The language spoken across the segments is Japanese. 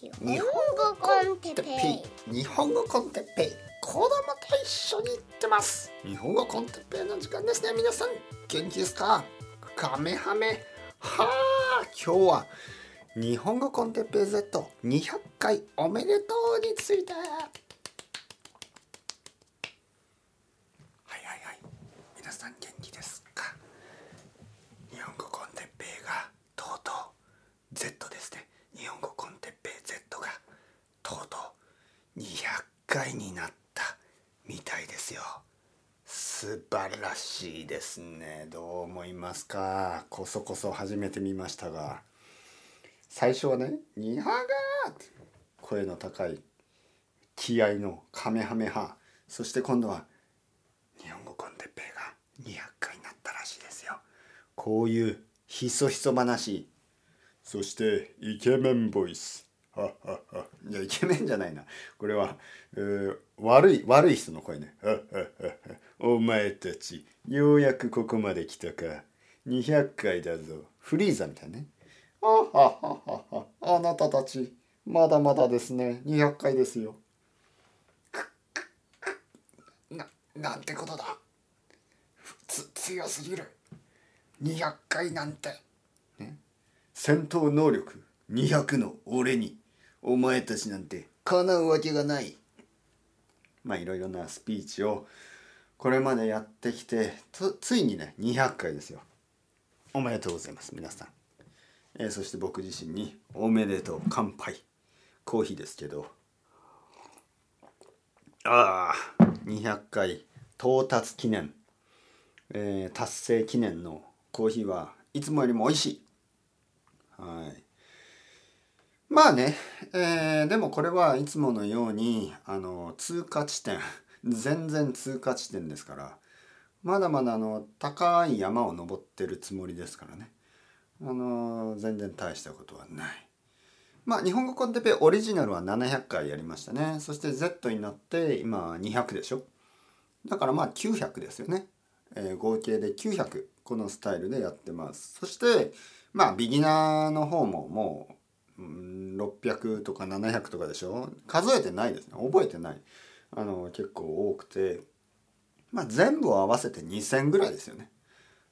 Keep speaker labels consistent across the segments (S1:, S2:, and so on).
S1: 日本語 con
S2: Teppei。日本語 con Teppei。子供と一緒に行ってます。日本語 con Teppei の時間ですね。皆さん元気ですか？カメハメ。はあ今日は日本語コンテッペイ Z200 回おめでとうについて。はいはいはい。皆さん元気ですか日本語 con Teppei がとうとう Z ですね日本語コンテッペイ Z がとうとう200回になったみたいですよ。素晴らしいですね。どう思いますか？こそこそ初めて見ましたが。最初はね「ニハガー!」って声の高い気合のカメハメハ。そして今度は日本語コンテッペイが200回になったらしいですよ。こういうひそひそ話。そしてイケメンボイス。いやイケメンじゃないな。これは、えー悪い悪い人の声ね。お前たちようやくここまで来たか。200回だぞ。フリーザみたいね。あはははは。あなたたちまだまだですね。200回ですよ。ななんてことだ。つ強すぎる。200回なんて。戦闘能力200の俺に。お前たちなんてかなうわけがない。まあいろいろなスピーチをこれまでやってきてつついにね200回ですよ。おめでとうございます皆さん、えーそして僕自身におめでとう乾杯。コーヒーですけど。ああ200回到達記念、えー達成記念のコーヒーはいつもよりも美味しい。はい。まあね、えーでもこれはいつものようにあの通過地点全然通過地点ですからまだまだあの高い山を登ってるつもりですからね。あの全然大したことはない。まあ日本語コンテペオリジナルは700回やりましたね。そして Z になって今200でしょ。だからまあ900ですよね、えー合計で900このスタイルでやってます。そしてまあビギナーの方ももう600とか700とかでしょ？数えてないですね。覚えてない。あの結構多くて。まあ全部を合わせて2,000ぐらいですよね。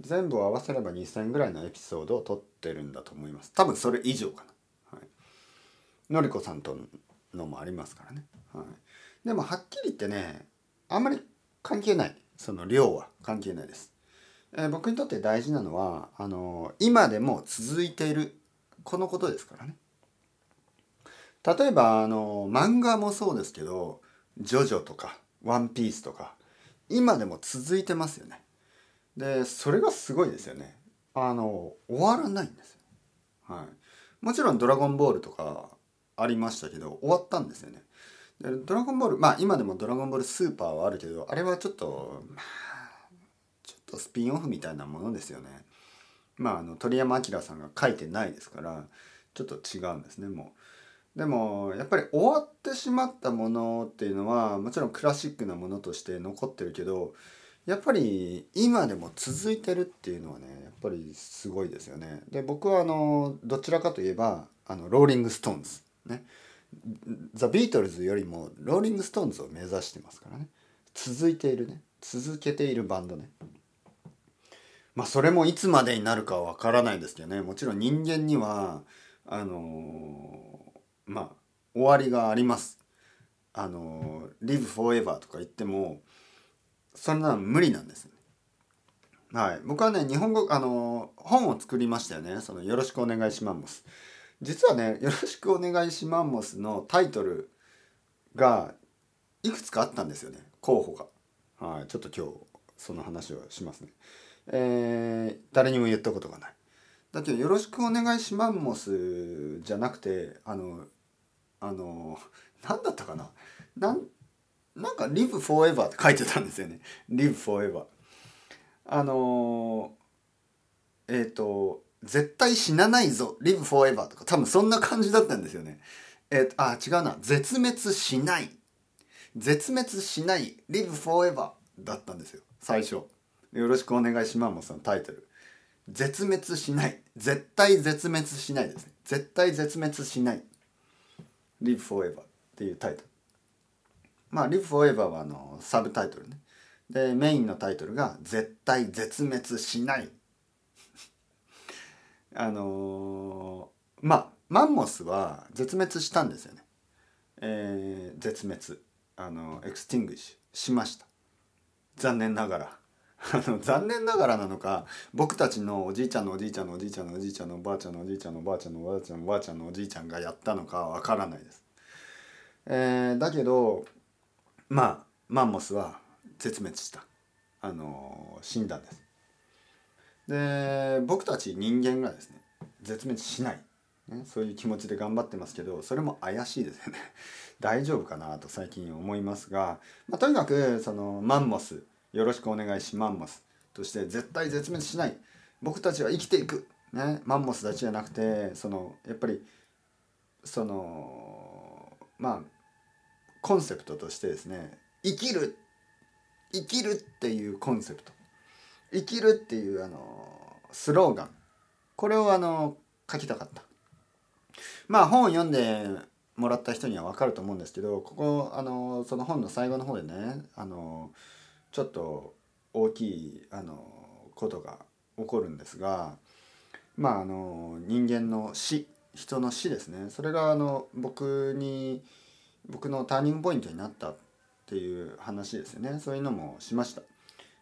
S2: 全部を合わせれば2,000ぐらいのエピソードを撮ってるんだと思います。多分それ以上かな、はい、のりこさんとのもありますからね、はい、でもはっきり言ってねあんまり関係ない。その量は。関係ないです。えー僕にとって大事なのはあの今でも続いているこのことですからね。例えばあの漫画もそうですけど「ジョジョ」とか「ワンピース」とか今でも続いてますよね。でそれがすごいですよね。あの終わらないんですよ、はい、もちろん「ドラゴンボール」とかありましたけど終わったんですよね。でドラゴンボールまあ今でも「ドラゴンボールスーパー」はあるけどあれはちょっとまあちょっとスピンオフみたいなものですよね。まああの鳥山明さんが書いてないですからちょっと違うんですねもう。でもやっぱり終わってしまったものっていうのはもちろんクラシックなものとして残ってるけどやっぱり今でも続いてるっていうのはねやっぱりすごいですよね。で僕はあのどちらかといえばあのローリング・ストーンズね。ザ・ビートルズよりもローリング・ストーンズを目指してますからね。続いているね。続けているバンドね。まあそれもいつまでになるかはわからないですけどね。もちろん人間にはあのーまあ終わりがあります。あの live forever とか言ってもそんなの無理なんですよね。はい。僕はね日本語あの本を作りましたよね。そのよろしくお願いしマンモス実はねよろしくお願いしマンモスのタイトルがいくつかあったんですよね。候補が。はい。ちょっと今日その話をしますね。えー誰にも言ったことがない。だけど「よろしくお願いしマンモス」じゃなくてあのあの何だったかな？なんなんか「Live Forever」って書いてたんですよね「Live Forever」あのえっ、と「絶対死なないぞ Live Forever」とか多分そんな感じだったんですよね。えーあ違うな「絶滅しない」「絶滅しない Live Forever」だったんですよ。最初「よろしくお願いします」もそのタイトル。絶滅しない。絶対絶滅しないですね。絶対絶滅しない「Live Forever」っていうタイトル。まあ「Live Forever は」あのサブタイトルね。でメインのタイトルが「絶対絶滅しない」あのー、まあマンモスは絶滅したんですよね。えー、絶滅あの extinct ししました。残念ながら。あの残念ながらなのか僕たちのおじいちゃんのおじいちゃんのおじいちゃんのおじいちゃんのおばあちゃんのおじいちゃんのおばあちゃんのおばあちゃんのおばあちゃんのおじいちゃんがやったのかわからないです。えー、だけどまあマンモスは絶滅したあの死んだんです。で僕たち人間がですね絶滅しない、ね、そういう気持ちで頑張ってますけどそれも怪しいですよね大丈夫かなと最近思いますが、まあ、とにかくそのマンモスよろしくお願いしマンモス。として絶対絶滅しない。僕たちは生きていく、ね、マンモスだけじゃなくてそのやっぱりそのまあコンセプトとしてですね生きる。生きるっていうコンセプト。生きるっていうあのスローガン。これをあの書きたかった。まあ本を読んでもらった人には分かると思うんですけどここあのその本の最後の方でねあのちょっと大きいあのことが起こるんですがまああの人間の死人の死ですね。それがあの僕に僕のターニングポイントになったっていう話ですよね。そういうのもしました。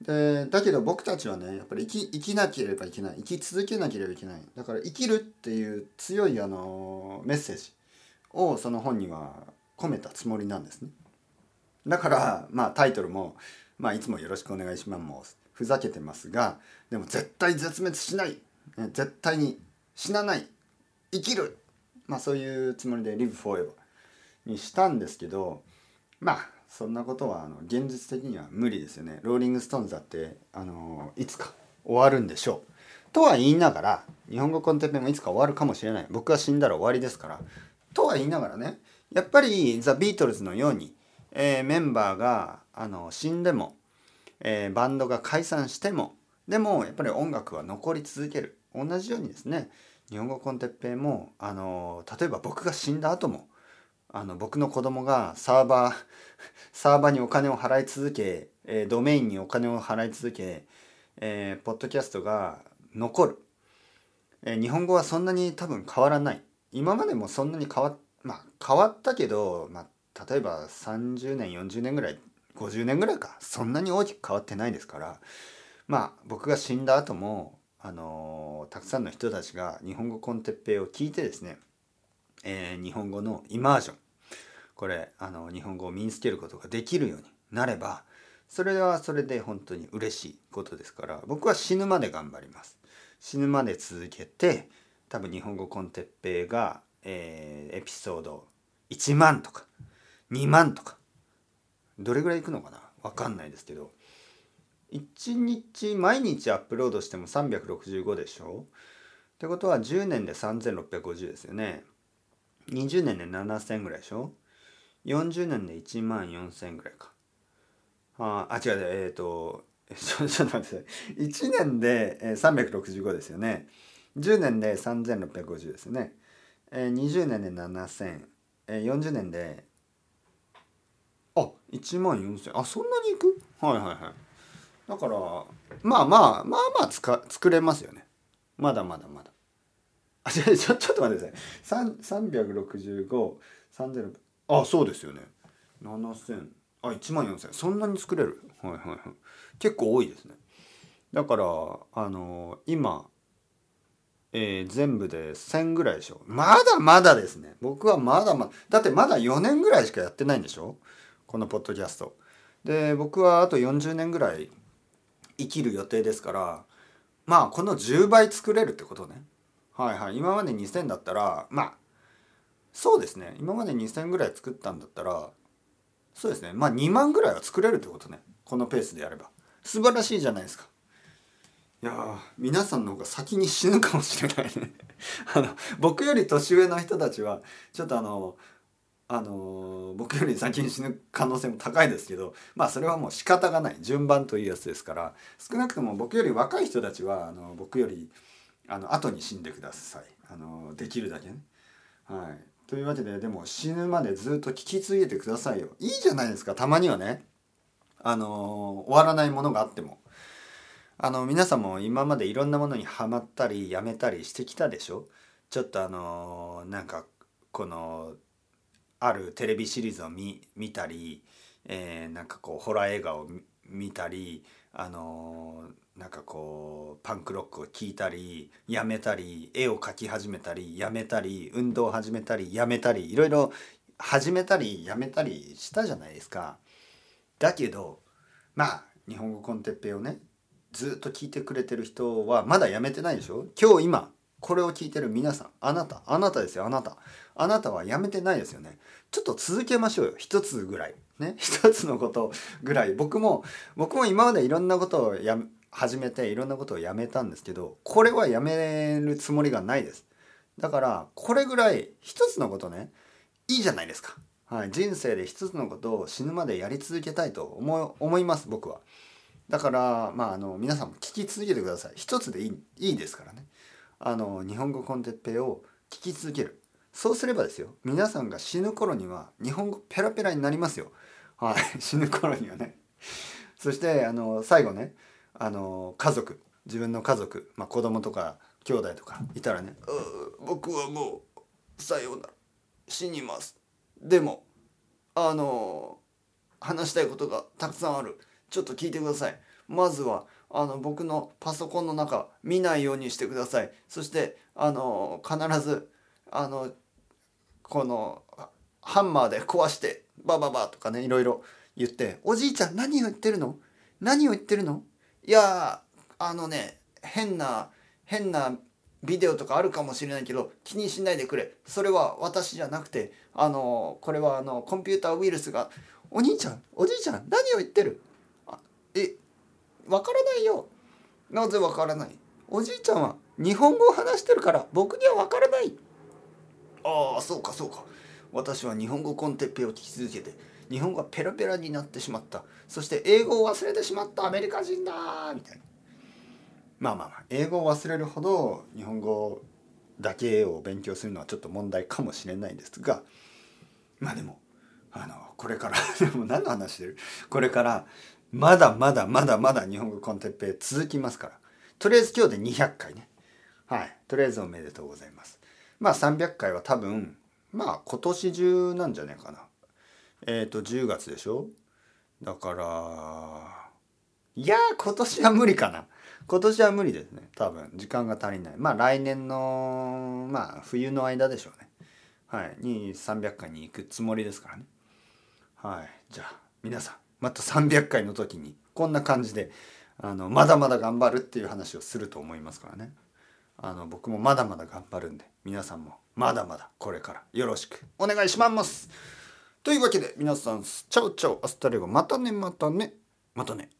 S2: でだけど僕たちはねやっぱり生き生きなければいけない。生き続けなければいけない。だから生きるっていう強いあのメッセージをその本には込めたつもりなんですね。だからまあタイトルもまあいつもよろしくお願いしますふざけてますがでも絶対絶滅しない絶対に死なない生きるまあそういうつもりで Live Forever にしたんですけどまあそんなことはあの現実的には無理ですよね。ローリング・ストーンズだってあのいつか終わるんでしょう。とは言いながら日本語 con Teppei もいつか終わるかもしれない。僕が死んだら終わりですから。とは言いながらねやっぱりザ・ビートルズのように、えー、メンバーがあの死んでも、えー、バンドが解散してもでもやっぱり音楽は残り続ける。同じようにですね日本語コンテッペイもあの例えば僕が死んだ後もあの僕の子供がサーバー サーバーにお金を払い続け、えー、ドメインにお金を払い続け、えー、ポッドキャストが残る、えー、日本語はそんなに多分変わらない。今までもそんなに変わ,、まあ、変わったけど、まあ、例えば30年40年ぐらい50年ぐらいか。そんなに大きく変わってないですから。まあ僕が死んだ後もあの、たくさんの人たちが日本語コンテッペイを聞いてですね、えー、日本語のイマージョン。これあの日本語を身につけることができるようになればそれはそれで本当に嬉しいことですから僕は死ぬまで頑張ります。死ぬまで続けて多分日本語コンテッペイが、えー、エピソード1万とか2万とかどれぐらいいくのかな？分かんないですけど。1日毎日アップロードしても365でしょ？ってことは10年で3650ですよね。20年で7000ぐらいでしょ？40年で1万4000ぐらいか。ああ、違う、えっ、ー、と、ち ょちょっと待って1年で365ですよね。10年で3650ですよね。20年で700040年で、あ1万4000、あ、そんなにいく？はいはいはい。だから、まあまあ、まあまあつか作れますよね。まだまだまだ。あ、ちょ、ちょちょっと待ってください。36530、あそうですよね。7000あ1万4000そんなに作れる？はいはいはい。結構多いですね。だからあの今えー、全部で1000ぐらいでしょ。まだまだですね。僕はまだまだ。だってまだ4年ぐらいしかやってないんでしょ？このポッドキャスト。で僕はあと40年ぐらい生きる予定ですからまあこの10倍作れるってことね。はいはい。今まで2000だったらまあそうですね。今まで2,000ぐらい作ったんだったらそうですね。まあ2万ぐらいは作れるってことね。このペースでやれば。素晴らしいじゃないですか。いや皆さんの方が先に死ぬかもしれないね。あの僕より年上の人たちはちょっとあのあの僕より先に死ぬ可能性も高いですけどまあそれはもう仕方がない。順番というやつですから少なくとも僕より若い人たちはあの僕よりあの後に死んでください。あのできるだけね。はい、というわけででも死ぬまでずっと聞き続けてくださいよ。いいじゃないですか。たまにはね。あの終わらないものがあっても。あの皆さんも今までいろんなものにはまったりやめたりしてきたでしょ？ちょっとあのなんかこのあるテレビシリーズを見見たり、えー、なんかこうホラー映画を見たりあのなんかこうパンクロックを聴いたりやめたり絵を描き始めたりやめたり運動を始めたりやめたりいろいろ始めたりやめたりしたじゃないですか。だけどまあ日本語コンテッペをねずっと聞いてくれてる人はまだやめてないでしょ？今日今これを聞いてる皆さんあなたあなたですよあなた。あなたはやめてないですよね。ちょっと続けましょうよ。一つぐらい。ね。一つのことぐらい。僕も僕も今までいろんなことをや始めていろんなことをやめたんですけどこれはやめるつもりがないです。だからこれぐらい一つのことねいいじゃないですか、はい、人生で一つのことを死ぬまでやり続けたいと思思います僕は。だからまああの皆さんも聞き続けてください。一つでいいいいですからね。あの日本語コンテッペイを聞き続ける。そうすればですよ皆さんが死ぬ頃には日本語ペラペラになりますよ。はい 死ぬ頃にはね。そしてあの最後ねあの家族自分の家族、まあ、子供とか兄弟とかいたらね「僕はもうさようなら死にます」でもあの話したいことがたくさんある。ちょっと聞いてください。まずはあの僕のパソコンの中見ないようにしてください。そしてあの必ずあのこのハンマーで壊してバババとかねいろいろ言って「おじいちゃん何を言ってるの？何を言ってるの？いやあのね変な変なビデオとかあるかもしれないけど気にしないでくれ。それは私じゃなくてあのこれはあのコンピューターウイルスがお兄ちゃん？おじいちゃん？何を言ってる？えわからないよ。なぜわからない？おじいちゃんは日本語を話してるから僕にはわからない。ああそうかそうか。私は日本語コンテッペを聞き続けて日本語がペラペラになってしまった。そして英語を忘れてしまった。アメリカ人だみたいな。まあまあまあ英語を忘れるほど日本語だけを勉強するのはちょっと問題かもしれないんですがまあでもあのこれから でも何の話してる？これからまだまだまだまだ日本語コンテッペイ続きますから。とりあえず今日で200回ね。はい。とりあえずおめでとうございます。まあ300回は多分まあ今年中なんじゃないかな。えっ、ー、と10月でしょ？だからいや今年は無理かな。今年は無理ですね。多分時間が足りない。まあ来年のまあ冬の間でしょうね。はい。に300回に行くつもりですからね。はい。じゃあ皆さん。また300回の時にこんな感じであのまだまだ頑張るっていう話をすると思いますからね。あの僕もまだまだ頑張るんで皆さんもまだまだこれからよろしくお願いします。というわけで皆さん chao chao hasta luego またねまたねまたね。